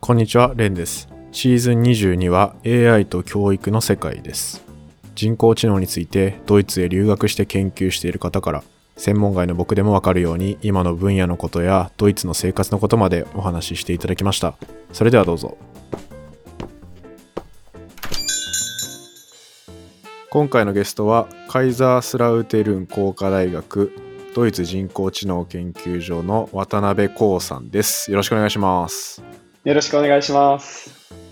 こんにちは、レンです。シーズン22は AI と教育の世界です。人工知能についてドイツへ留学して研究している方から、専門外の僕でもわかるように今の分野のことやドイツの生活のことまでお話ししていただきました。それではどうぞ。今回のゲストはカイザースラウテルン工科大学ドイツ人工知能研究所の渡辺光さんです。よろしくお願いします。よろしくお願いします。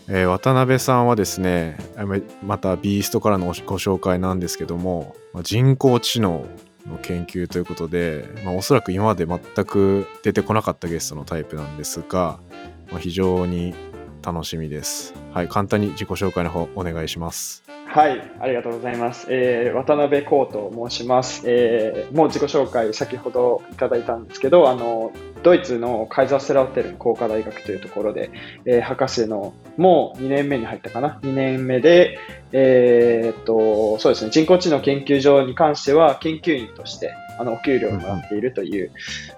えー渡辺さんはですねあままたビーストからのご紹介なんですけどもまあ人工知能の研究ということで、まあ、おそらく今まで全く出てこなかったゲストのタイプなんですが、まあ、非常に楽しみです。はい、簡単に自己紹介の方お願いします。はい、ありがとうございます。えー渡辺光と申します、えーもう自己紹介先ほどいただいたんですけど、あのドイツのカイザースラウテルン工科大学というところで、えー博士のもう2年目に入ったかな、2年目で、えーっとそうですね、人工知能研究所に関しては研究員としてあのお給料をもらっているという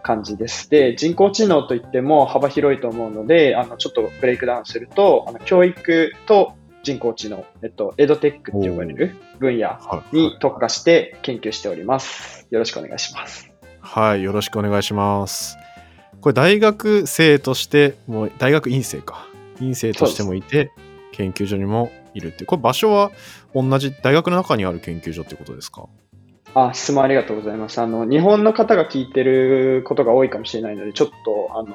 感じです。で、人工知能といっても幅広いと思うので、あのちょっとブレイクダウンすると、あの教育と人工知能、えっと、エドテックって呼ばれる分野はい、に特化して研究しております。よろしくお願いします。はい、よろしくお願いします。これ大学生としてもう大学院生か院生としてもいて研究所にもいるってこれ場所は同じ大学の中にある研究所ってことですか？あ、質問ありがとうございます。あの、日本の方が聞いてることが多いかもしれないので、ちょっと、あの、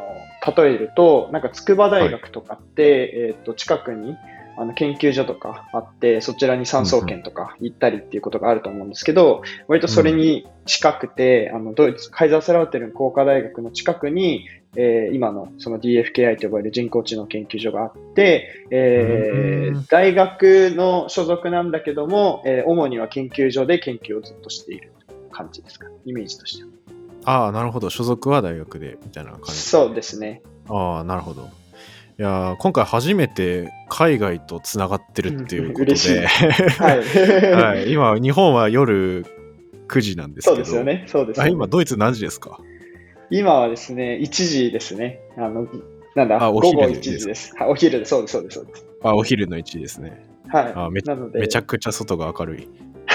例えると、なんか筑波大学とかって、えっと、近くに、あの研究所とかあって、そちらに産総研とか行ったりっていうことがあると思うんですけど、割とそれに近くて、あの、ドイツ、カイザースラウテルン工科大学の近くに、えー今のその DFKI と呼ばれる人工知能研究所があって、えーうん大学の所属なんだけども、えー主には研究所で研究をずっとしている感じですか、イメージとしては。ああなるほど。所属は大学でみたいな感じ。そうですね。ああなるほどいやー今回初めて海外とつながってるっていうことで、はい。はい、今日本は夜9時なんですけどそうですよね。そうですよねあ今ドイツ何時ですか？今はですね、1時ですね。あの、なんだ、あお午後昼1時です。はい、お昼。そうです、そうです、そうです。あお昼の1時ですねはい。あめなので、めちゃくちゃ外が明るい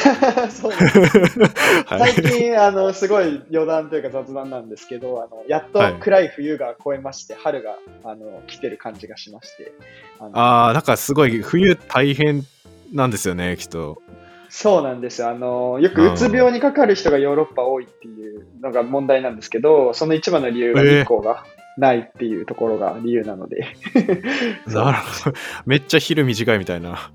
そうはい最近、あの、すごい余談というか雑談なんですけど、あの、やっとはい暗い冬が越えまして、春が、あの、来てる感じがしまして。あのああ、なんかすごい冬大変なんですよね、きっと。そうなんですよ。あの、よくうつ病にかかる人がヨーロッパ多いっていうのが問題なんですけど、その一番の理由がえー日光がないっていうところが理由なので。なるほど。めっちゃ昼短いみたいな。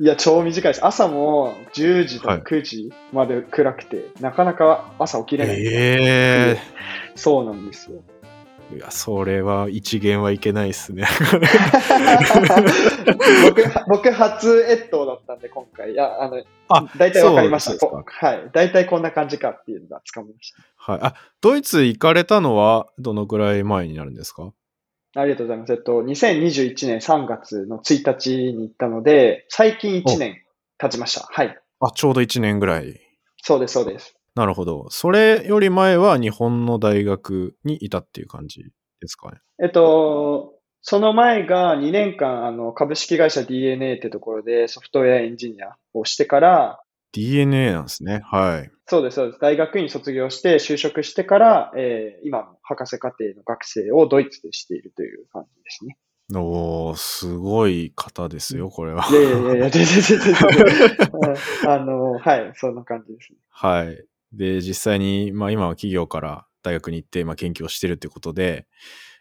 いや、超短いです。朝も10時とかはい9時まで暗くて、なかなか朝起きれない。えそうなんですよ。えいや、それは一元はいけないですね。僕、僕初越冬だったんで、今回。いや、あの、あ大体わかりました。はい。大体こんな感じかっていうのがつかみましはい。あ、ドイツ行かれたのはどのくらい前になるんですか？た。ありがとうございます。えっと、2021年3月の1日に行ったので、最近1年経ちました。はい。あ、ちょうど1年ぐらい。そうです、そうです。なるほど。それより前は日本の大学にいたっていう感じですかね？えっと、その前が2年間、あの、株式会社 DNA ってところでソフトウェアエンジニアをしてから、DNA なんですね。はい。そうです、そうです。大学院卒業して就職してから、えー今の博士課程の学生をドイツでしているという感じですね。おー、すごい方ですよ、これは。いやいやいやいや、全然全然全然 あの、はい、そんな感じですね。はい。で、実際に、まあ今は企業から大学に行って、まあ研究をしてるってことで、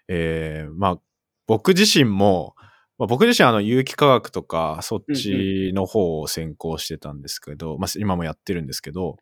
えー、まあ僕自身も、まあ、僕自身はあの有機化学とかそっちの方を専攻してたんですけど、まあ今もやってるんですけど、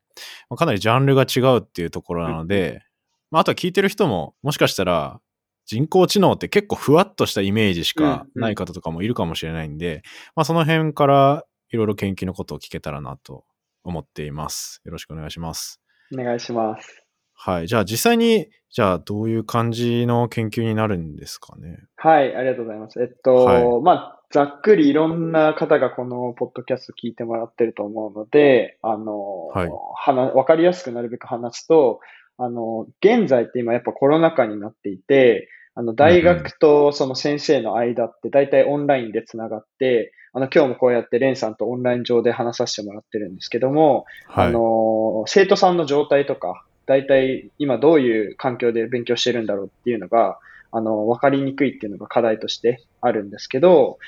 まあ、かなりジャンルが違うっていうところなので、まああとは聞いてる人ももしかしたら人工知能って結構ふわっとしたイメージしかない方とかもいるかもしれないんで、まあその辺からいろいろ研究のことを聞けたらなと思っています。よろしくお願いします。お願いします。はい。じゃあ実際に、じゃあどういう感じの研究になるんですかね？はい、ありがとうございます。えっと、はいまあ、ざっくりいろんな方がこのポッドキャスト聞いてもらってると思うので、あの、はいかりやすくなるべく話すと、あの、現在って今やっぱコロナ禍になっていて、あの、大学とその先生の間って大体オンラインでつながって、あの、今日もこうやってレンさんとオンライン上で話させてもらってるんですけども、はい、あの、生徒さんの状態とか、大体今どういう環境で勉強してるんだろうっていうのが、あの、わかりにくいっていうのが課題としてあるんですけど、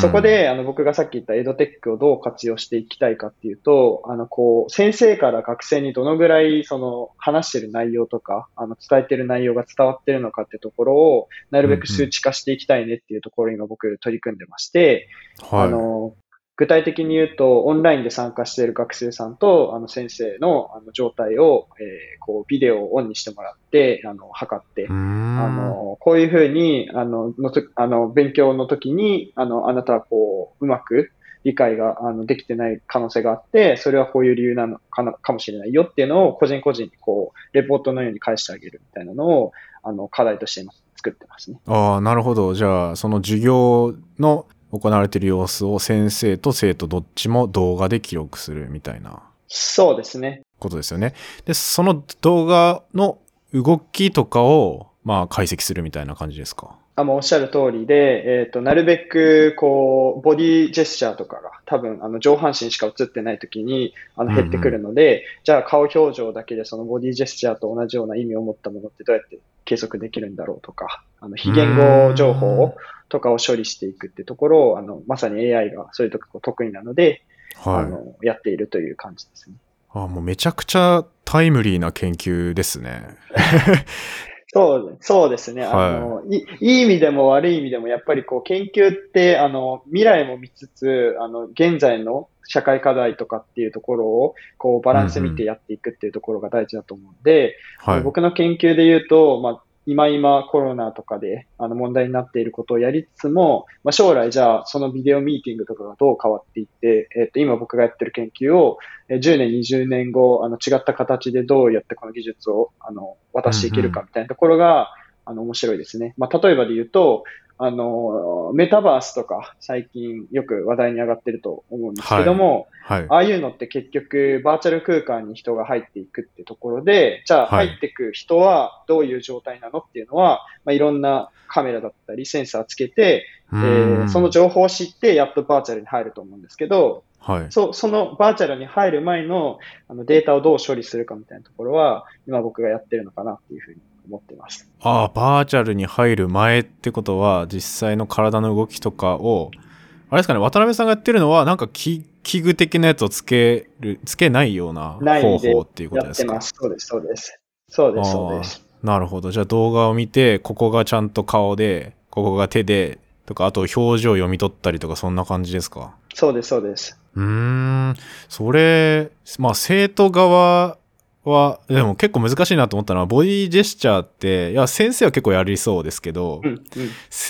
そこで、あの、僕がさっき言ったエドテックをどう活用していきたいかっていうと、あの、こう、先生から学生にどのぐらい、その、話してる内容とか、あの、伝えてる内容が伝わってるのかってところを、なるべく数値化していきたいねっていうところに今僕取り組んでまして、はい、あの、具体的に言うと、オンラインで参加している学生さんと、あの、先生の、あの、状態を、えー、こう、ビデオをオンにしてもらって、あの、測って、あの、こういうふうに、あの、のと、あの、勉強の時に、あの、あなたはこう、うまく理解が、あの、できてない可能性があって、それはこういう理由なのかな、かもしれないよっていうのを、個人個人にこう、レポートのように返してあげるみたいなのを、あの、課題として作ってますね。ああ、なるほど。じゃあ、その授業の行われている様子を先生と生徒どっちも動画で記録するみたいな。そうですね。ことですよね。で、その動画の動きとかを、まあ、解析するみたいな感じですか？あ、もうおっしゃる通りで、えっ、ー、と、なるべく、こう、ボディジェスチャーとかが多分、あの、上半身しか映ってない時に、あの、減ってくるので、うんうん、じゃあ顔表情だけでそのボディジェスチャーと同じような意味を持ったものってどうやって計測できるんだろうとか、あの、非言語情報とかを処理していくってところを、あの、まさに AI がそういうとこ得意なので、はい、あの、やっているという感じですね。あもうめちゃくちゃタイムリーな研究ですね。そう、そうですね。あの、はい、いいい意味でも悪い意味でも、やっぱりこう、研究って、あの、未来も見つつ、あの、現在の社会課題とかっていうところを、こう、バランス見てやっていくっていうところが大事だと思うんで、うんうん、僕の研究で言うと、まあ、今今コロナとかであの問題になっていることをやりつつも、まあ、将来じゃあそのビデオミーティングとかがどう変わっていって、えっ、ー、と今僕がやってる研究を10年、20年後あの違った形でどうやってこの技術をあの渡していけるかみたいなところが、あの面白いですね。まあ、例えばで言うと、あの、メタバースとか最近よく話題に上がってると思うんですけども、はい。はい、ああいうのって結局バーチャル空間に人が入っていくってところで、じゃあ入っていく人はどういう状態なのっていうのは、まあ、いろんなカメラだったりセンサーつけて、えー、その情報を知ってやっとバーチャルに入ると思うんですけど、はい、そそのバーチャルに入る前のあのデータをどう処理するかみたいなところは、今僕がやってるのかなっていうふうに思ってます。ああ、バーチャルに入る前ってことは、実際の体の動きとかを、あれですかね、渡辺さんがやってるのは、なんか器具的なやつをつける、つけないような方法っていうことですか？そうです、そうです。そうです、そうです。なるほど。じゃあ動画を見て、ここがちゃんと顔で、ここが手で、とか、あと表情を読み取ったりとか、そんな感じですか？そうです、そうです。うん。それ、まあ、生徒側は、でも結構難しいなと思ったのは、ボディジェスチャーって、いや、先生は結構やりそうですけど、うんうん、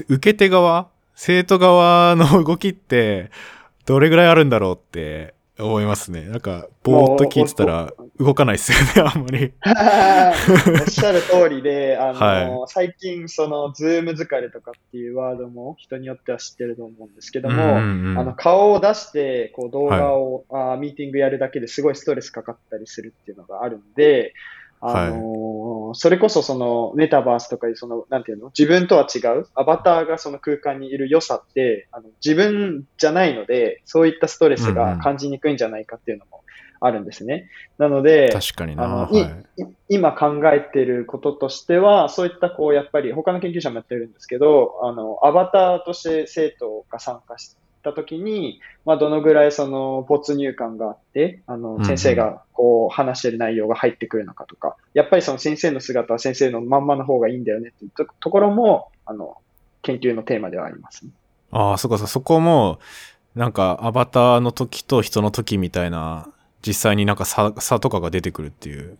受け手側、生徒側の動きって、どれぐらいあるんだろうって思いますね。なんか、ぼーっと聞いてたら動かないっすよね、あんまり。おっしゃる通りで、あの、はい、最近、その、ズーム疲れとかっていうワードも人によっては知ってると思うんですけども、うんうん、あの、顔を出して、こう、動画を、はい、あミーティングやるだけですごいストレスかかったりするっていうのがあるんで、あのーはい、それこそそのメタバースとかいうその、なんていうの？自分とは違う？アバターがその空間にいる良さって、あの自分じゃないので、そういったストレスが感じにくいんじゃないかっていうのもあるんですね。なので、確かにな、はい、今考えていることとしては、そういったこう、やっぱり他の研究者もやってるんですけど、あの、アバターとして生徒が参加して、たときに、まあ、どのぐらいその没入感があって、あの、先生がこう話してる内容が入ってくるのかとか、やっぱりその先生の姿は先生のまんまの方がいいんだよねっていうところも、あの、研究のテーマではありますね。ああ、そこそ、そこも、なんかアバターの時と人の時みたいな、実際になんか差差とかが出てくるっていう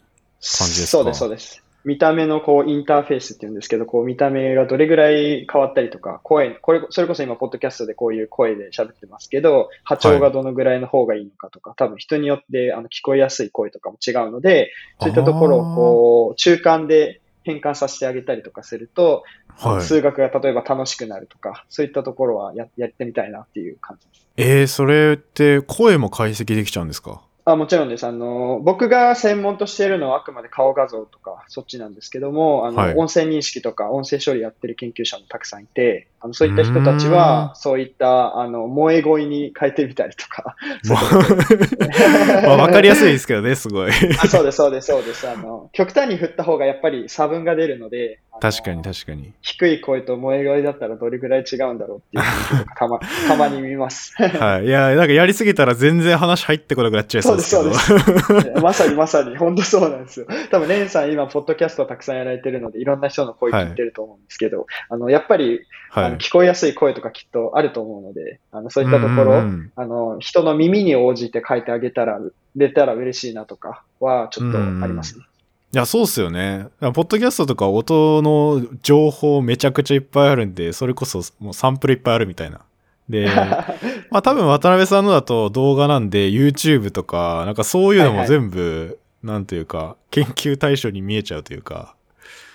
感じですか？そうです、そうです。見た目のこうインターフェースっていうんですけど、こう見た目がどれぐらい変わったりとか、声、これ、それこそ今、ポッドキャストでこういう声で喋ってますけど、波長がどのぐらいの方がいいのかとか、はい、多分人によってあの聞こえやすい声とかも違うので、そういったところをこう、中間で変換させてあげたりとかすると、はい、数学が例えば楽しくなるとか、そういったところはややってみたいなっていう感じです。えー、それって声も解析できちゃうんですか？あもちろんです。あの、僕が専門としているのはあくまで顔画像とか、そっちなんですけども、あの、はい、音声認識とか音声処理やってる研究者もたくさんいて、あのそういった人たちは、そういった、あの、萌え声に変えてみたりとか。まあ、わかりやすいですけどね、すごい あ。そうです、そうです、そうです。あの、極端に振った方がやっぱり差分が出るので、確かに確かに。低い声と萌え声だったらどれぐらい違うんだろうっていうたま たまに見ます。はい。いや、なんかやりすぎたら全然話入ってこなくなっちゃいそうですそうです、そうです。まさにまさに、本当そうなんですよ。多分、レンさん今、ポッドキャストたくさんやられてるので、いろんな人の声聞いてると思うんですけど、はい、あの、やっぱり、はい、あの聞こえやすい声とかきっとあると思うので、あのそういったところ、あの、人の耳に応じて書いてあげたら、出たら嬉しいなとかは、ちょっとありますね。いや、そうっすよね。ポッドキャストとか音の情報めちゃくちゃいっぱいあるんで、それこそもうサンプルいっぱいあるみたいな。で、まあ多分渡辺さんのだと動画なんで YouTube とか、なんかそういうのも全部、はい。はい、なんというか、研究対象に見えちゃうというか、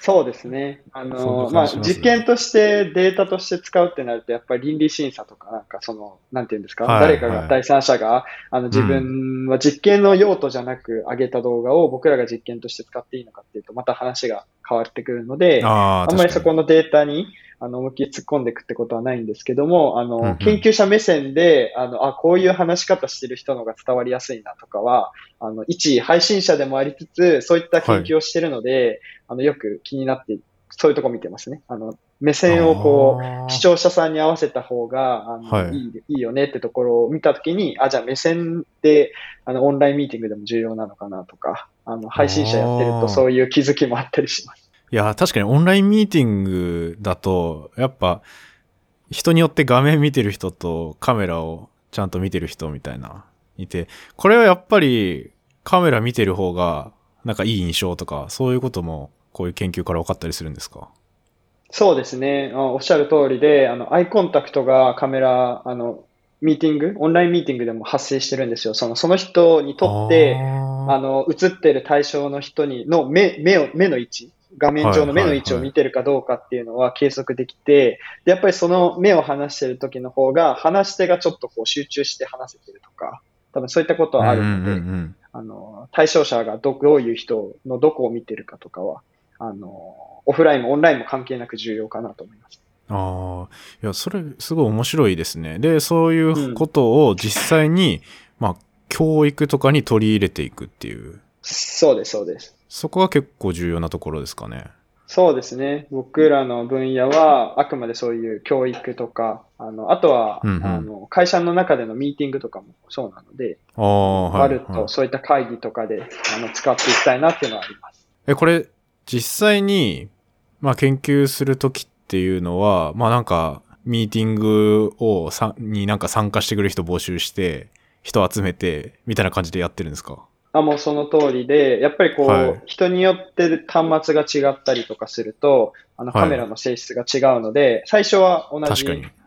そうですね。あの、まあ、実験としてデータとして使うってなると、やっぱり倫理審査とか、なんかその、なんていうんですか、はい、誰かが、第三者が、あの、自分は実験の用途じゃなく上げた動画を僕らが実験として使っていいのかっていうと、また話が変わってくるので、あんまりそこのデータに、あの、思いっきり突っ込んでいくってことはないんですけども、あの、うんうん、研究者目線で、あの、あ、こういう話し方してる人のが伝わりやすいなとかは、あの、一配信者でもありつつ、そういった研究をしてるので、はい、あの、よく気になって、そういうとこ見てますね。あの、目線をこう、視聴者さんに合わせた方が、あの、はい、いい、いいよねってところを見たときに、あ、じゃあ目線って、あの、オンラインミーティングでも重要なのかなとか、あの、配信者やってるとそういう気づきもあったりします。いや、確かにオンラインミーティングだと、やっぱ、人によって画面見てる人とカメラをちゃんと見てる人みたいな、いて、これはやっぱりカメラ見てる方が、なんかいい印象とか、そういうことも、こういう研究から分かったりするんですか？そうですね。おっしゃる通りで、あの、アイコンタクトがカメラ、あの、ミーティング、オンラインミーティングでも発生してるんですよ。その、その人にとって、あの、映ってる対象の人に、の目、目を、目の位置画面上の目の位置を見てるかどうかっていうのは計測できて、で、やっぱりその目を離してる時の方が、話し手がちょっとこう集中して話せてるとか、多分そういったことはあるので、あの、対象者がどどういう人のどこを見てるかとかは、あの、オフラインもオンラインも関係なく重要かなと思います。ああ、いや、それすごい面白いですね。で、そういうことを実際に、うん、まあ、教育とかに取り入れていくっていう。そうです、そうです。そこが結構重要なところですかね。そうですね。僕らの分野は、あくまでそういう教育とか、あの、あとは、うんうん、あの、会社の中でのミーティングとかもそうなので、ああると、そういった会議とかで、あの、使っていきたいなっていうのはあります。え、これ、実際に、まあ、研究するときっていうのは、まあ、なんか、ミーティングをさ、になんか参加してくる人募集して、人集めて、みたいな感じでやってるんですか？あ、もうその通りで、やっぱりこう、はい、人によって端末が違ったりとかすると、あのカメラの性質が違うので、はい、最初は同じ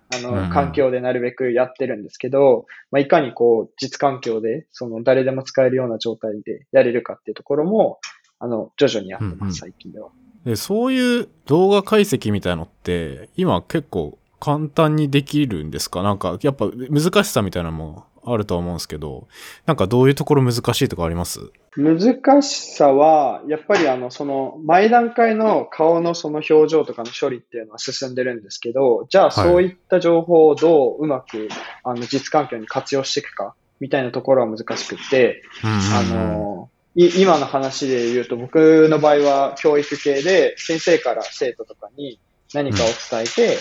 あの、環境でなるべくやってるんですけど、まあ、いかにこう、実環境で、その誰でも使えるような状態でやれるかっていうところも、あの、徐々にやってます、最近では。で、そういう動画解析みたいのって、今結構簡単にできるんですか？なんか、やっぱ難しさみたいなのもあるとは思うんですけど、なんかどういうところ難しいとかあります？難しさは、やっぱりあの、その、前段階の顔のその表情とかの処理っていうのは進んでるんですけど、じゃあそういった情報をどううまく、あの、実環境に活用していくか、みたいなところは難しくって、あの、今の話で言うと、僕の場合は教育系で、先生から生徒とかに何かを伝えて、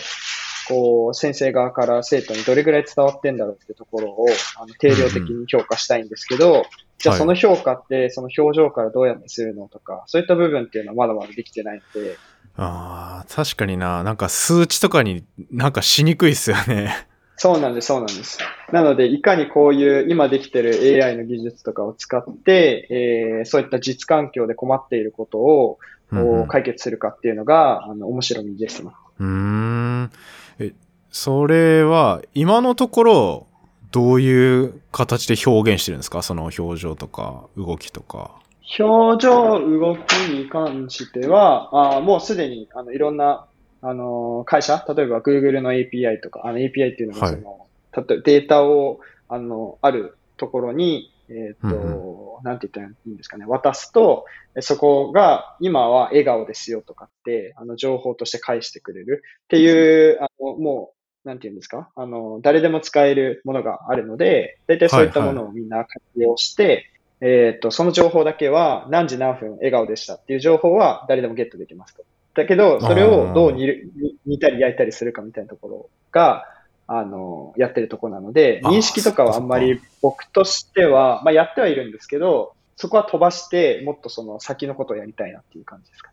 こう、先生側から生徒にどれぐらい伝わってんだろうってところを、あの、定量的に評価したいんですけど、うんうん、じゃあその評価って、その表情からどうやってするのとか、そういった部分っていうのはまだまだできてないので。ああ、確かにな。なんか数値とかになんかしにくいっすよね。そうなんです、そうなんです。なので、いかにこういう今できてる AI の技術とかを使って、えー、そういった実環境で困っていることを、うんうん、解決するかっていうのが、あの、面白みですね。うん。え、それは、今のところ、どういう形で表現してるんですか？その表情とか、動きとか。表情、動きに関しては、あもうすでに、あの、いろんな、あの、会社、例えば Google の API とか、あの API っていうのが、その、はい、例えばデータを、あの、あるところに、えっ、と、なんて言ったらいいんですかね、渡すと、そこが今は笑顔ですよとかって、あの、情報として返してくれるっていう、あの、もう、なんて言うんですか？あの、誰でも使えるものがあるので、大体そういったものをみんな活用して、はいはい、えっ、と、その情報だけは何時何分笑顔でしたっていう情報は誰でもゲットできますと。だけど、それをどう煮たり焼いたりするかみたいなところが、あの、やってるとこなので、認識とかはあんまり僕としては、まあやってはいるんですけど、そこは飛ばして、もっとその先のことをやりたいなっていう感じですか。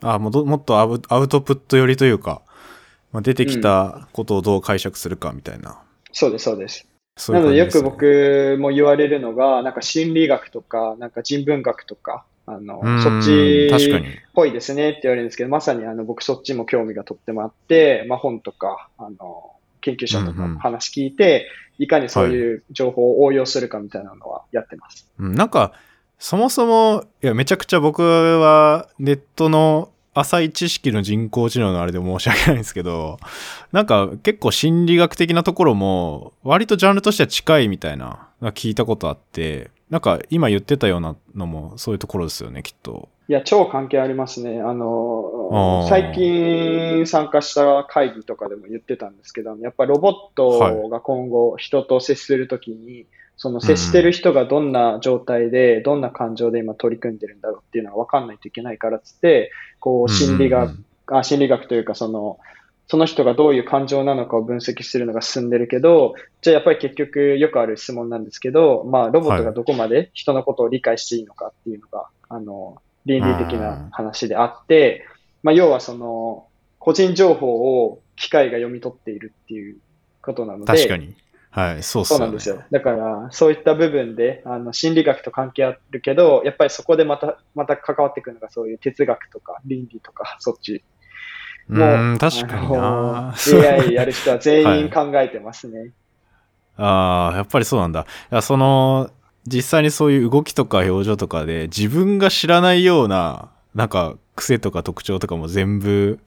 あももっとアウアウトプット寄りというか、まあ、出てきたことをどう解釈するかみたいな。うん、そうです、そうです。ううね、なのでよく僕も言われるのが、なんか心理学とか、なんか人文学とか、あの、そっちっぽいですねって言われるんですけど、まさにあの僕そっちも興味がとってもあって、まあ本とか、あの、研究者とかの話聞いて、うんうん、いかにそういう情報を応用するかみたいなのはやってます。はい、なんか、そもそも、いや、めちゃくちゃ僕はネットの浅い知識の人工知能のあれで申し訳ないんですけど、なんか結構心理学的なところも割とジャンルとしては近いみたいな聞いたことあって、なんか今言ってたようなのもそういうところですよね、きっと。いや、超関係ありますね。あの、最近参加した会議とかでも言ってたんですけど、やっぱロボットが今後人と接するときに、はい、その接してる人がどんな状態で、どんな感情で今取り組んでるんだろうっていうのが分かんないといけないからっつって、こう、心理学、あ心理学というか、その、その人がどういう感情なのかを分析するのが進んでるけど、じゃあやっぱり結局よくある質問なんですけど、まあロボットがどこまで人のことを理解していいのかっていうのが、はい、あの、倫理的な話であって、まあ要はその、個人情報を機械が読み取っているっていうことなので、確かに。はい、そう、ね、そうなんですよ。だから、そういった部分で、あの、心理学と関係あるけど、やっぱりそこでまた、また関わってくるのが、そういう哲学とか倫理とか、そっちもう、確かにな AI やる人は全員考えてますね。はい、ああ、やっぱりそうなんだ。いや、その、実際にそういう動きとか表情とかで自分が知らないような、なんか癖とか特徴とかも全部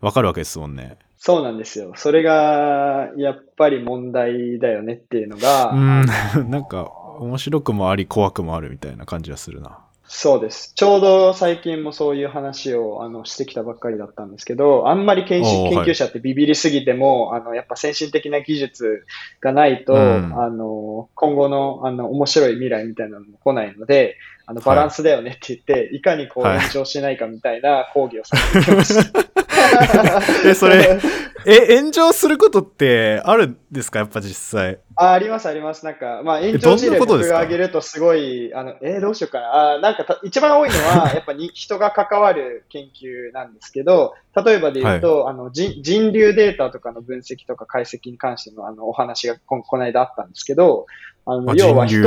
わかるわけですもんね。そうなんですよ。それが、やっぱり問題だよねっていうのが。うん、なんか、面白くもあり、怖くもあるみたいな感じがするな。そうです。ちょうど最近もそういう話をあのしてきたばっかりだったんですけど、あんまり研研究者ってビビりすぎても、はい、あの、やっぱ先進的な技術がないと、うん、あの、今後のあの面白い未来みたいなのも来ないので、あの、バランスだよねって言って、はい、いかにこう延長しないかみたいな講義をされてきました。え、それ、え、炎上することってあるんですか？やっぱ実際。あ、ありますあります。なんか、まあ炎上事例僕が挙げるとすごい、あの、えー、どうしようかな？あなんか一番多いのは、やっぱに人が関わる研究なんですけど、例えばで言うと、はい、あの人、人流データとかの分析とか解析に関してのあのお話がここの間あったんですけど、あの、要は人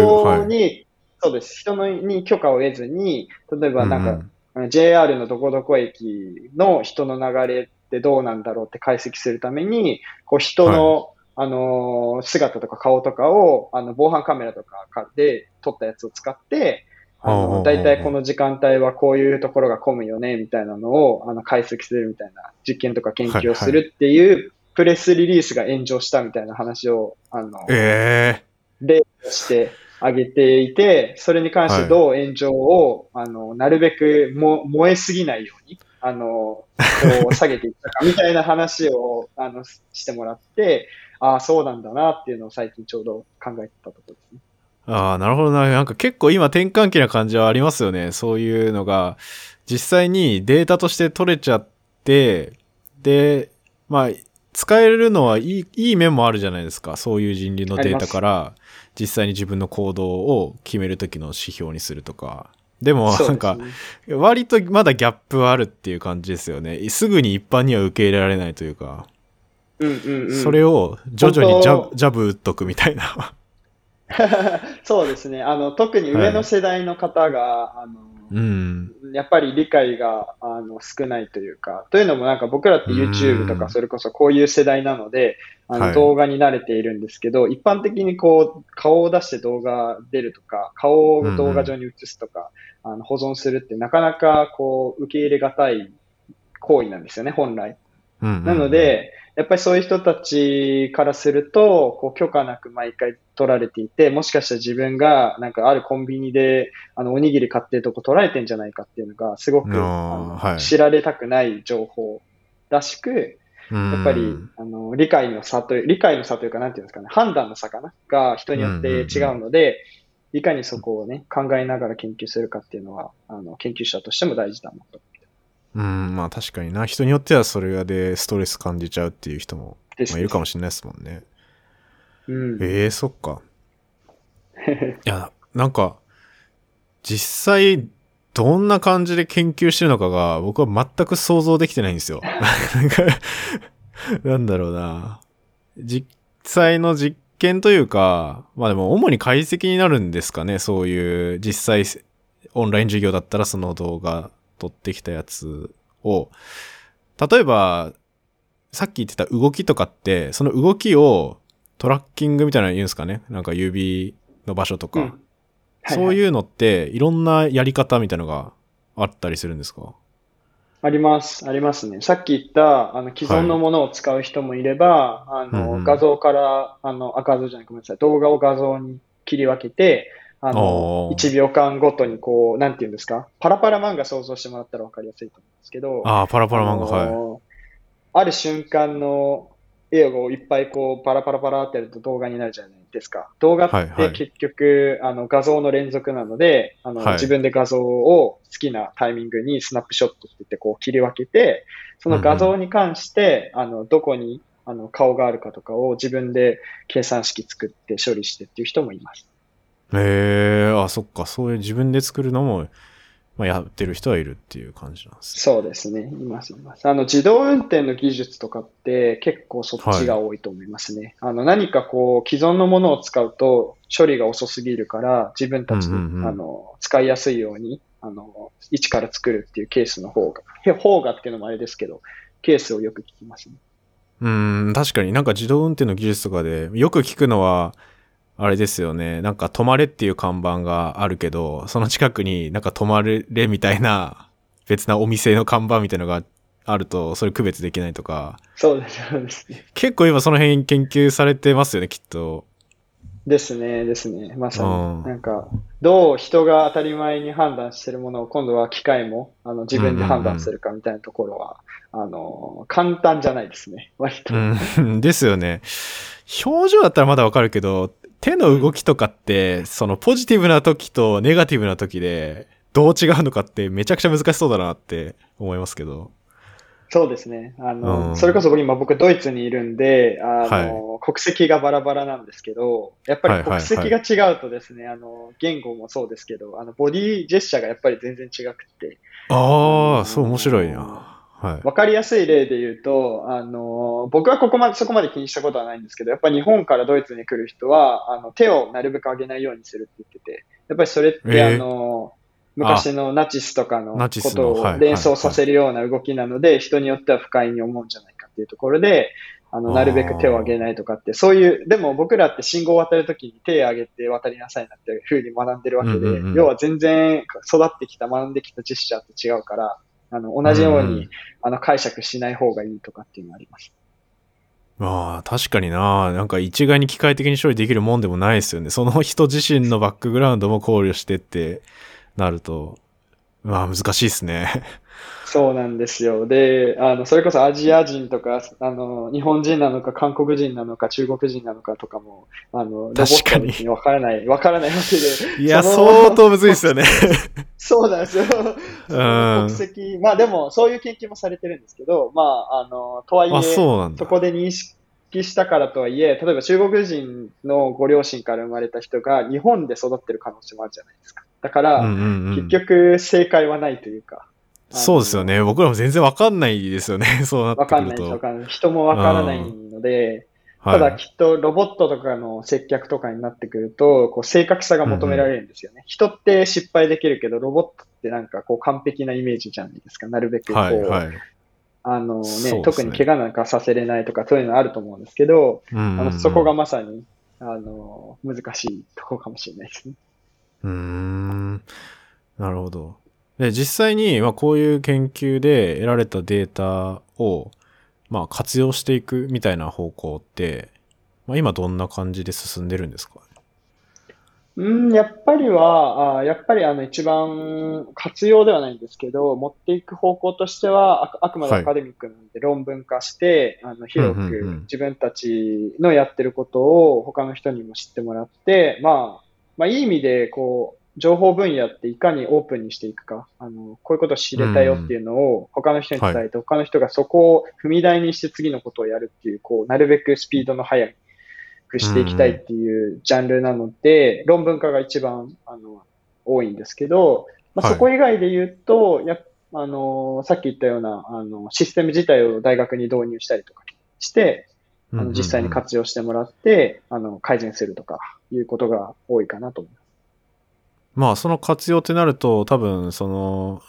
に、はい、そうです。人のに許可を得ずに、例えばなんか、うんうん、JR のどこどこ駅の人の流れってどうなんだろうって解析するために、こう人の、はい、あの姿とか顔とかを、あの、防犯カメラとかで撮ったやつを使って、あの、だいたいこの時間帯はこういうところが混むよね、みたいなのを、あの、解析するみたいな実験とか研究をするっていう、プレスリリースが炎上したみたいな話を、あの、えー、例として挙げていて、それに関してどう炎上を、はい、あの、なるべくも燃えすぎないように、あの、こう下げていったかみたいな話を、あの、してもらって、ああ、そうなんだなっていうのを最近ちょうど考えてたところですね。ああ、なるほどな。なんか結構今転換期な感じはありますよね。そういうのが、実際にデータとして取れちゃって、で、まあ、使えるのはいい、いい面もあるじゃないですか。そういう人流のデータから、実際に自分の行動を決めるときの指標にするとか。でも、なんか、割とまだギャップはあるっていう感じですよね。すぐに一般には受け入れられないというか。うんうんうん、それを徐々にジャジャブ打っとくみたいな。そうですね。あの、特に上の世代の方が、はい、あの、うん、やっぱり理解があの少ないというか、というのもなんか僕らって YouTube とかそれこそこういう世代なので、あの動画に慣れているんですけど、はい、一般的にこう顔を出して動画出るとか、顔を動画上に映すとか、あの保存するってなかなかこう受け入れがたい行為なんですよね、本来。うんうんなの、で、やっぱりそういう人たちからすると、こう許可なく毎回取られていて、もしかしたら自分がなんかあるコンビニであのおにぎり買ってるとこ取られてんじゃないかっていうのが、すごくはい。知られたくない情報らしく、ややっぱり、あの、理解の差という、理解の差というか、なんていうんですかね、判断の差かなが人によって違うので、いかにそこをね、考えながら研究するかっていうのは、あの、研究者としても大事だなと。うん、まあ確かにな。人によってはそれでストレス感じちゃうっていう人も、まあ、いるかもしれないですもんね。うん。ええそっか。いや、なんか、実際、どんな感じで研究してるのかが、僕は全く想像できてないんですよ。なんかなんだろうな。実際の実験というか、まあでも主に解析になるんですかね。そういう実際オンライン授業だったらその動画撮ってきたやつを、例えば、さっき言ってた動きとかって、その動きをトラッキングみたいなの言うんですかね。なんか指の場所とか。うんそうう。いうのって、いろんなやり方みたいなのがあったりするんですか？あります、ありますね。さっき言った、あの、既存のものを使う人もいれば、あうんうん。の、画像から、あの、あ、画像じゃない、ごめんなさい、動画を画像に切り分けて、あのお、ー。1秒間ごとにこう、なんていうんですか、パラパラ漫画想像してもらったらわかりやすいと思うんですけど、ああ、パラパラ漫画、あはい。のある瞬間の絵をいっぱいこうパラパラパラってやると動画になるじゃないですか？動画はいはいって結局、あの画像の連続なので、あのはい自分で画像を好きなタイミングにスナップショットって言ってこう切り分けて、その画像に関して、あのどこにあの顔があるかとかを自分で計算式作って処理してっていう人もいます。へえ、あ、そっか、そういう自分で作るのも、まあ、やってる人はいるっていう感じなんですそうですね。います、います。あの、自動運転の技術とかって結構そっちが多いと思いますね。あの、何かこう、既存のものを使うと処理が遅すぎるから、自分たちに、うんうんうんあの、使いやすいように、あの、一から作るっていうケースの方が、へ方がっていうのもあれですけど、ケースをよく聞きますね。うーん、確かになんか自動運転の技術とかで、よく聞くのは、あれですよね。なんか止まれっていう看板があるけど、その近くになんか止まれみたいな別なお店の看板みたいなのがあると、それ区別できないとか、そうです、そうですね。結構今その辺研究されてますよね、きっと。ですね、ですね。まさうんに。なんか、どう人が当たり前に判断してるものを今度は機械もあの自分で判断するかみたいなところは、あの、簡単じゃないですね。割と。うん、ですよね。表情だったらまだわかるけど、手の動きとかって、そのポジティブな時とネガティブな時で、どう違うのかってめちゃくちゃ難しそうだなって思いますけど。そうですね。あの、うんそれこそ僕今僕ドイツにいるんで、あの、国籍がバラバラなんですけど、やっぱりはいはい国籍が違うとですね、あの、言語もそうですけど、あの、ボディジェスチャーがやっぱり全然違くて、ああ、うんそう面白いな。はい。わかりやすい例で言うと、あの、僕はここまで、そこまで気にしたことはないんですけど、やっぱり日本からドイツに来る人は、あの、手をなるべく上げないようにするって言ってて、やっぱりそれって、えー。あの、昔のナチスとかのことを連想させるような動きなので、人によっては不快に思うんじゃないかっていうところで、あの、なるべく手を上げないとかって、そういう、でも僕らって信号を渡るときに手を上げて渡りなさいなっていうふうに学んでるわけで、要は全然育ってきた、学んできたジェスチャーと違うから、あの、同じように、んあの、解釈しない方がいいとかっていうのがあります。まあ、確かにな。なんか一概に機械的に処理できるもんでもないですよね。その人自身のバックグラウンドも考慮してってなると、まあ難しいですね。そうなんですよ。で、あの、それこそアジア人とか、あの、日本人なのか、韓国人なのか、中国人なのかとかも、あの、ロボットは別にわからない、わからないわけで。いや、相当むずいですよね。そうなんですよ。国籍、まあでも、そういう研究もされてるんですけど、まあ、あの、とはいえ、あ、そ。そこで認識したからとはいえ、例えば中国人のご両親から生まれた人が日本で育ってる可能性もあるじゃないですか。だから、うんうんうん結局正解はないというか。そうですよね。僕らも全然わかんないですよね。そうなってわかくるんないわと。かんない。人もわからないので、はいただきっとロボットとかの接客とかになってくると、こう正確さが求められるんですよね。人って失敗できるけど、ロボットってなんかこう完璧なイメージじゃないですか。なるべくこう、はいはい。あのねね、特に怪我なんかさせれないとかそういうのあると思うんですけど、うんうんうんあのそこがまさに、あの、難しいところかもしれないですね。うーん。なるほど。で、実際に、まあ、こういう研究で得られたデータを、まあ、活用していくみたいな方向って、まあ、今どんな感じで進んでるんですか？うん、やっぱりは、あやっぱりあの一番活用ではないんですけど、持っていく方向としては、あくあくまではいアカデミックなんで論文化して、あの広く自分たちのやってることを他の人にも知ってもらって、まあ、まあいい意味で、こう、情報分野っていかにオープンにしていくか、あの、こういうことを知れたよっていうのを他の人に伝えて、他の人がそこを踏み台にして次のことをやるっていう、こう、なるべくスピードの速いくしていきたいっていうジャンルなので、論文化が一番あの多いんですけど、まあ、はい。そこ以外で言うと、やあのさっき言ったようなあのシステム自体を大学に導入したりとかして、あの実際に活用してもらって、あの改善するとかいうことが多いかなと思います。まあ、その活用ってなると、多分、その、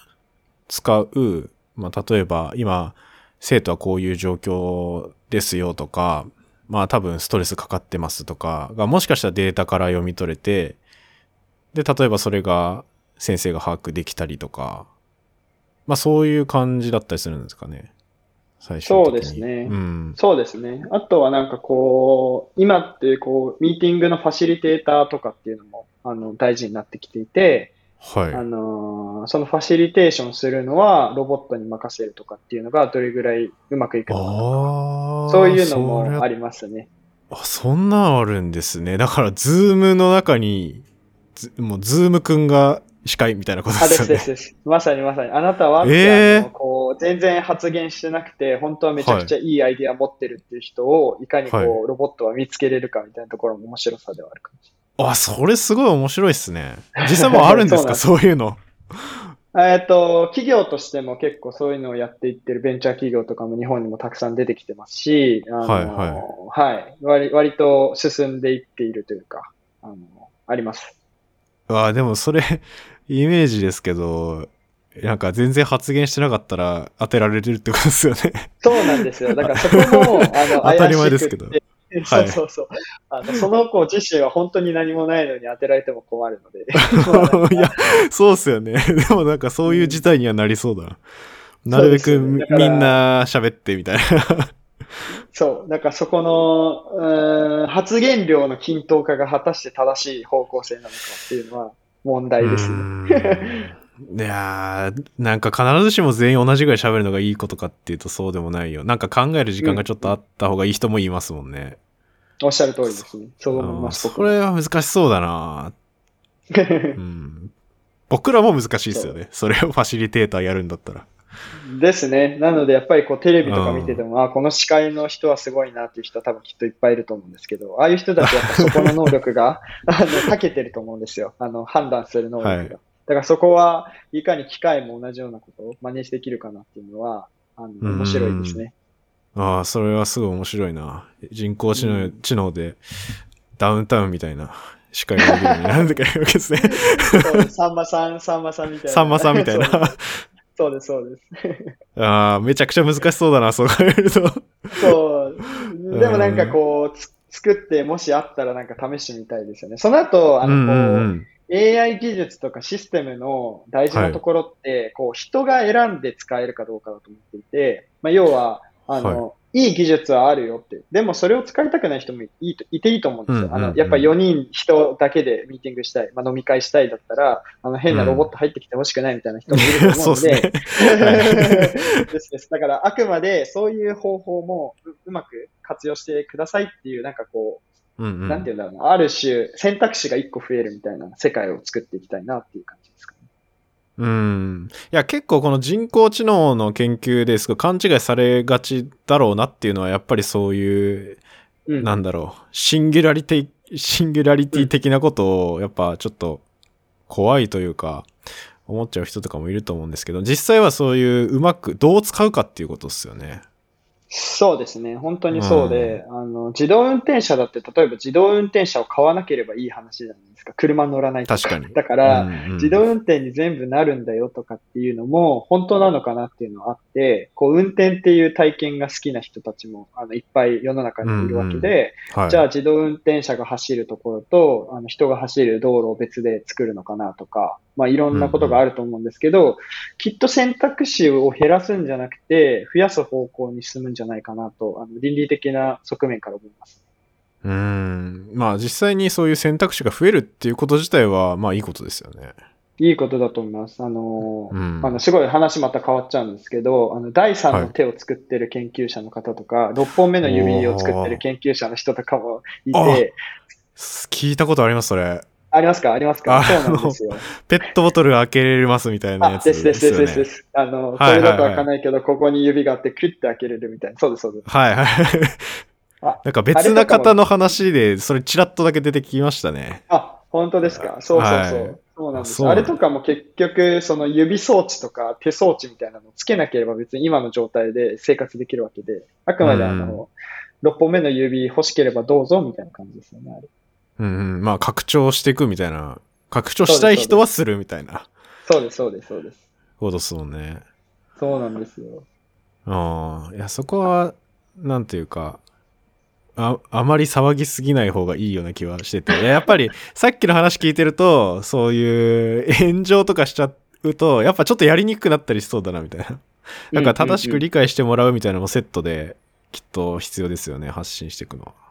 使う、まあ、例えば、今、生徒はこういう状況ですよとか、まあ、多分、ストレスかかってますとかが、もしかしたらデータから読み取れて、で、例えばそれが、先生が把握できたりとか、まあ、そういう感じだったりするんですかね。最初そうですねうん。そうですね。あとはなんかこう、今ってこう、ミーティングのファシリテーターとかっていうのも、あの、大事になってきていて、はい。あのーそのファシリテーションするのはロボットに任せるとかっていうのがどれぐらいうまくいくのかああ。そういうのもありますね。あ、そんなんあるんですね。だから、ズームの中に、ずもう、ズームくんが司会みたいなことあ、でよね。ですすですです。まさにまさに。あなたは、えーこう全然発言してなくて、本当はめちゃくちゃいいアイディア持ってるっていう人を、いかにこう、はいロボットは見つけれるかみたいなところも面白さではあるかもしあ、それすごい面白いっすね。実際もうあるんですか？そういうの。れない。えっと、企業としても結構そういうのをやっていってるベンチャー企業とかも日本にもたくさん出てきてますし、あのはいはいはい割割と進んでいっているというか、あの、あります。あでもそれ、イメージですけど、なんか全然発言してなかったら当てられるってことですよね。そうなんですよ。だからそこも、あの、当たり前ですけどそうそうそう。あのその子自身は本当に何もないのに当てられても困るので。いや、そうっすよね。でもなんかそういう事態にはなりそうだな。なるべくみんな喋ってみたいな。そう。だからそこの、うーん発言量の均等化が果たして正しい方向性なのかっていうのは問題ですね。いやーなんか必ずしも全員同じぐらい喋るのがいいことかっていうとそうでもないよ。なんか考える時間がちょっとあった方がいい人もいますもんね。おっしゃる通りですね。そう思います。それは難しそうだな、うん、僕らも難しいですよね。それをファシリテーターやるんだったら。ですね。なので、やっぱりこうテレビとか見てても、あ、この司会の人はすごいなっていう人は多分きっといっぱいいると思うんですけど、ああいう人たちはやっぱそこの能力が、あの、長けてると思うんですよ。あの、判断する能力が。はいだからそこはいかに機械も同じようなことを真似できるかなっていうのは、あの、面白いですね。ああ、それはすごい面白いな。人工知能,、うん知能でダウンタウンみたいな司会ができるようになるわけ ですね。さんまさん、さんまさんみたいな。さんまさんみたいな。そうです、そうです。ああ、めちゃくちゃ難しそうだな、そう考えると。そう。でもなんかこう、つ作って、もしあったらなんか試してみたいですよね。その後、あうんの、こう、うんうん。AI 技術とかシステムの大事なところって、こう人が選んで使えるかどうかだと思っていて、まあ、要はあの、い、い技術はあるよって。でもそれを使いたくない人もいいといていいと思うんですよ。うんうんうんあのやっぱ4人人だけでミーティングしたい、まあ、飲み会したいだったら、あの変なロボット入ってきてほしくないみたいな人もいると思うので、ですね。はい ですです。だから、あくまでそういう方法もううまく活用してくださいっていう、なんかこう、うんうんなんていうんだろうな、ある種、選択肢が一個増えるみたいな世界を作っていきたいなっていう感じ。うん。いや、結構この人工知能の研究ですごい勘違いされがちだろうなっていうのは、やっぱりそういう、うん。なんだろう、シンギュラリティ、シンギュラリティ的なことを、やっぱちょっと怖いというか、思っちゃう人とかもいると思うんですけど、実際はそういううまく、どう使うかっていうことですよね。そうですね。本当にそうで、あの、自動運転車だって、例えば自動運転車を買わなければいい話じゃないですか。車乗らないとか。確かにだから、うんうん自動運転に全部なるんだよとかっていうのも本当なのかなっていうのはあって、こう運転っていう体験が好きな人たちもあのいっぱい世の中にいるわけで、はい。じゃあ自動運転車が走るところとあの人が走る道路を別で作るのかなとか、まあ、いろんなことがあると思うんですけど、きっと選択肢を減らすんじゃなくて、増やす方向に進むんじゃないかなと、あの倫理的な側面から思います。うん。まあ実際にそういう選択肢が増えるっていうこと自体は、まあいいことですよね。いいことだと思います。あの、うん、あのすごい話また変わっちゃうんですけど、あの第三の手を作ってる研究者の方とか、はい、6本目の指を作ってる研究者の人とかもいて、聞いたことあります、それ。ありますか？ありますか？そうなんですよ。ペットボトル開けれますみたいなやつですですですです。あの、それだと開かないけど、ここに指があって、クリッて開けれるみたいな。そうです、そうです。はいはい。なんか別な方の話で、それちらっとだけ出てきましたね。あ、本当ですか？そうそうそう。はいそうなんです。あれとかも結局、その指装置とか手装置みたいなのをつけなければ別に今の状態で生活できるわけで、あくまであの、うん、6本目の指欲しければどうぞみたいな感じですよね、あれ。うん、まあ拡張していくみたいな。拡張したい人はするみたいな。そうです、そうです、そうです。そうですもんね。そうなんですよ。ああ、いや、そこは、なんていうか、ああまり騒ぎすぎない方がいいような気はしてて、やっぱり さっきの話聞いてると、そういう炎上とかしちゃうと、やっぱちょっとやりにくくなったりしそうだなみたいな。なんか正しく理解してもらうみたいなのもセットできっと必要ですよね、発信していくのは。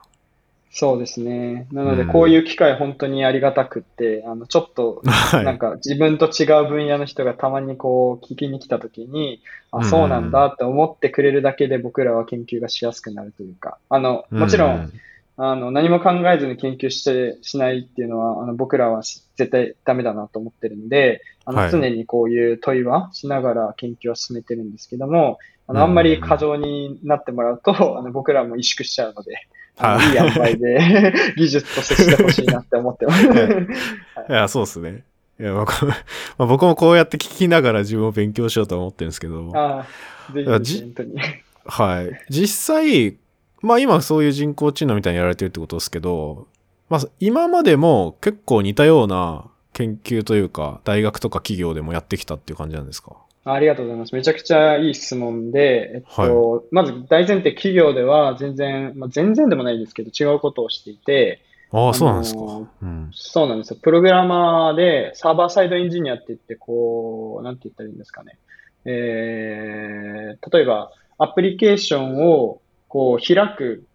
そうですね。なので、こういう機会本当にありがたくって、あの、ちょっと、なんか自分と違う分野の人がたまにこう聞きに来た時に、あ、そうなんだって思ってくれるだけで僕らは研究がしやすくなるというか、あの、もちろん、あの、何も考えずに研究して、しないっていうのは、あの、僕らは絶対ダメだなと思ってるんで、あの、常にこういう問いはしながら研究を進めてるんですけども、あの、あんまり過剰になってもらうと、あの、僕らも萎縮しちゃうので、はい、いい塩梅で 技術としてしてほしいなって思ってます。いや、そうですね。いや、まあ、僕もこうやって聞きながら自分を勉強しようと思ってるんですけど。ああ、ぜひ、本当に。はい。実際、まあ今そういう人工知能みたいにやられてるってことですけど、まあ今までも結構似たような研究というか、大学とか企業でもやってきたっていう感じなんですか？ありがとうございます。めちゃくちゃいい質問で、えっと、はい、まず大前提企業では全然、まあ、全然でもないですけど違うことをしていて、ああ、そうなんですか、うん。そうなんですよ。プログラマーでサーバーサイドエンジニアって言って、こう、なんて言ったらいいんですかね。えー、例えば、アプリケーションをこう開く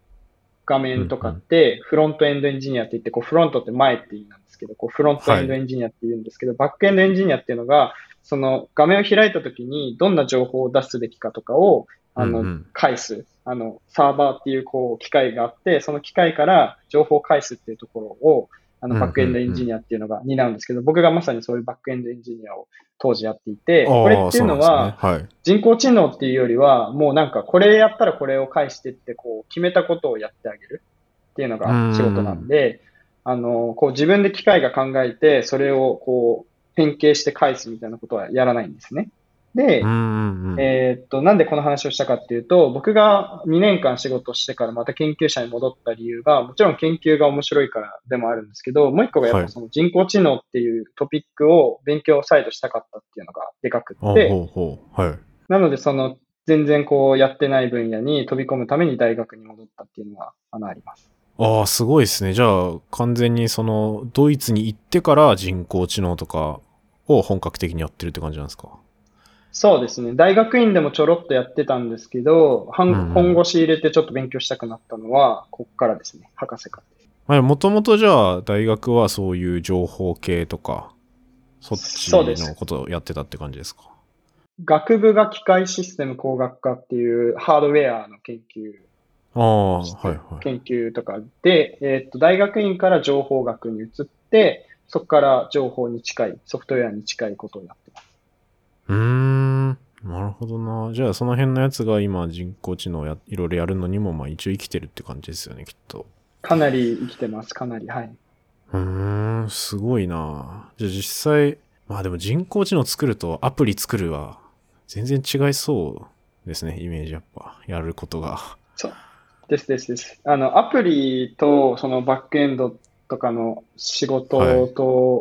画面とかって、フロントエンドエンジニアって言って、こうフロントって前って意味なんですけど、こうフロントエンドエンジニアって言うんですけど、はい、バックエンドエンジニアっていうのが、その画面を開いたときにどんな情報を出すべきかとかを、あの、うんうん、返す。あの、サーバーっていうこう機械があって、その機械から情報を返すっていうところを、あの、バックエンドエンジニアっていうのが担うんですけど、僕がまさにそういうバックエンドエンジニアを当時やっていて、これっていうのは、人工知能っていうよりは、もうなんかこれやったらこれを返してってこう決めたことをやってあげるっていうのが仕事なんで、あの、こう自分で機械が考えて、それをこう変形して返すみたいなことはやらないんですね。で、えっと、なんでこの話をしたかっていうと、僕が2年間仕事してからまた研究者に戻った理由が、もちろん研究が面白いからでもあるんですけど、もう一個がやっぱその人工知能っていうトピックを勉強再度したかったっていうのがでかくって、はい、なのでその全然こうやってない分野に飛び込むために大学に戻ったっていうのがあのあります。ああ、すごいですね。じゃあ、完全にその、ドイツに行ってから人工知能とかを本格的にやってるって感じなんですか？そうですね。大学院でもちょろっとやってたんですけど、本腰入れてちょっと勉強したくなったのは、こっからですね。博士課でもともとじゃあ、大学はそういう情報系とか、そっちのことをやってたって感じですか？学部が機械システム工学科っていうハードウェアの研究。ああ、はいはい。研究とかで、えっ、と、大学院から情報学に移って、そこから情報に近い、ソフトウェアに近いことをやってます。うーん。なるほどな。じゃあその辺のやつが今人工知能やいろいろやるのにもまあ一応生きてるって感じですよね、きっと。かなり生きてます、かなり。はい。うーん、すごいな。じゃあ実際、まあでも人工知能作るとアプリ作るは全然違いそうですね、イメージやっぱ。やることが。そう。ですですです。あの、アプリとそのバックエンドとかの仕事と、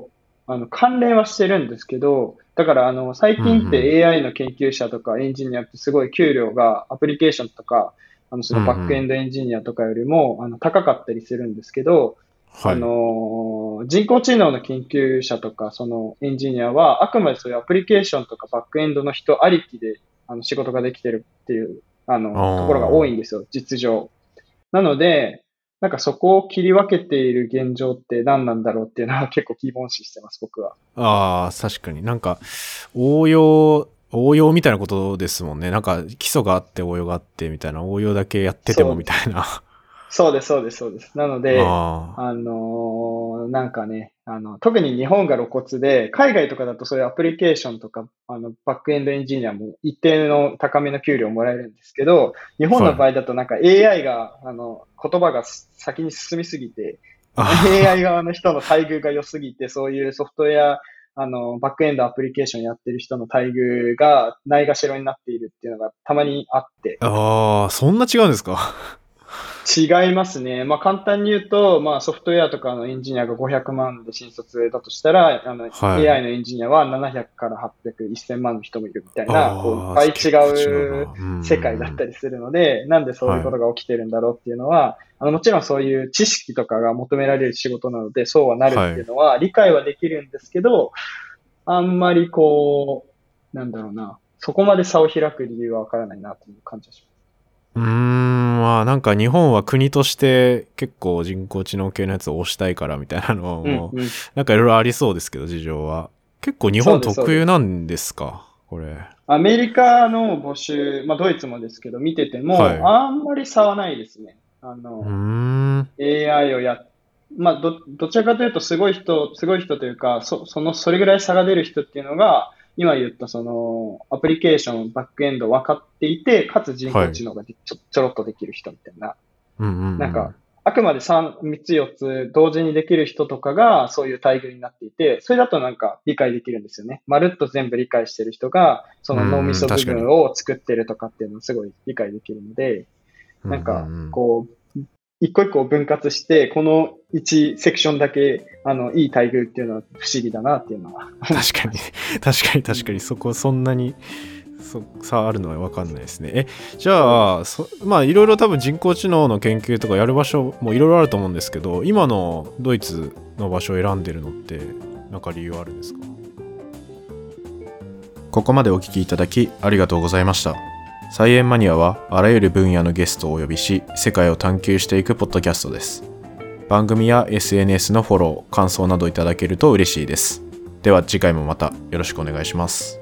はい、あの関連はしてるんですけど、だからあの最近って AI の研究者とかエンジニアってすごい給料がアプリケーションとか、あのそのバックエンドエンジニアとかよりも、あの高かったりするんですけど、はい。あのー人工知能の研究者とか、そのエンジニアは、あくまでそういうアプリケーションとかバックエンドの人ありきで、あの、仕事ができてるっていう、あの、ところが多いんですよ、実情。なので、なんかそこを切り分けている現状って何なんだろうっていうのは結構疑問視してます、僕は。ああ、確かになんか、応用、応用みたいなことですもんね。なんか、基礎があって応用があってみたいな、応用だけやっててもみたいな。そうです、そうです、そうです。なので、ああ。あのーなんかね、あの、特に日本が露骨で、海外とかだとそういうアプリケーションとか、あの、バックエンドエンジニアも一定の高めの給料をもらえるんですけど、日本の場合だとなんか AI が、あの、言葉が先に進みすぎて、あ AI 側の人の待遇が良すぎて、そういうソフトウェア、あの、バックエンドアプリケーションやってる人の待遇がないがしろになっているっていうのがたまにあって、ああ、そんな違うんですか？違いますね。まあ簡単に言うと、まあソフトウェアとかのエンジニアが500万で新卒だとしたら、あの、はい。AI のエンジニアは700から800、1000万の人もいるみたいな、こういっぱい結構違う世界だったりするので、なんでそういうことが起きてるんだろうっていうのは、あのもちろんそういう知識とかが求められる仕事なので、そうはなるっていうのは理解はできるんですけど、あんまりこう、なんだろうな、そこまで差を開く理由はわからないなという感じがします。うーん、まあなんか日本は国として結構人工知能系のやつを推したいからみたいなのも、うんうんなんかいろいろありそうですけど、事情は。結構日本特有なんですか？これ。アメリカの募集、まあ、ドイツもですけど、見てても、はいあんまり差はないですね。あの、ん。AI をや、まあ、ど、どちらかというと、すごい人、すごい人というか、そ、その、それぐらい差が出る人っていうのが、今言ったその、アプリケーション、バックエンド分かっていて、かつ人工知能がでちょちょろっとできる人みたいな。うんうんうん。なんか、あくまで3、3つ4つ同時にできる人とかがそういう待遇になっていて、それだとなんか理解できるんですよね。まるっと全部理解してる人が、その脳みそ部分を作ってるとかっていうのをすごい理解できるので、なんかこう、一個一個分割して、この1セクションだけ、あの、いい待遇っていうのは不思議だなっていうのは。確かに、確かに確かに、そこそんなに、そ差あるのは分かんないですね。え、じゃあ、そまあいろいろ多分人工知能の研究とかやる場所もいろいろあると思うんですけど、今のドイツの場所を選んでるのって、なんか理由あるんですか？ここまでお聞きいただきありがとうございました。サイエンマニアはあらゆる分野のゲストをお呼びし、世界を探求していくポッドキャストです。番組や SNS のフォロー、感想などいただけると嬉しいです。では次回もまたよろしくお願いします。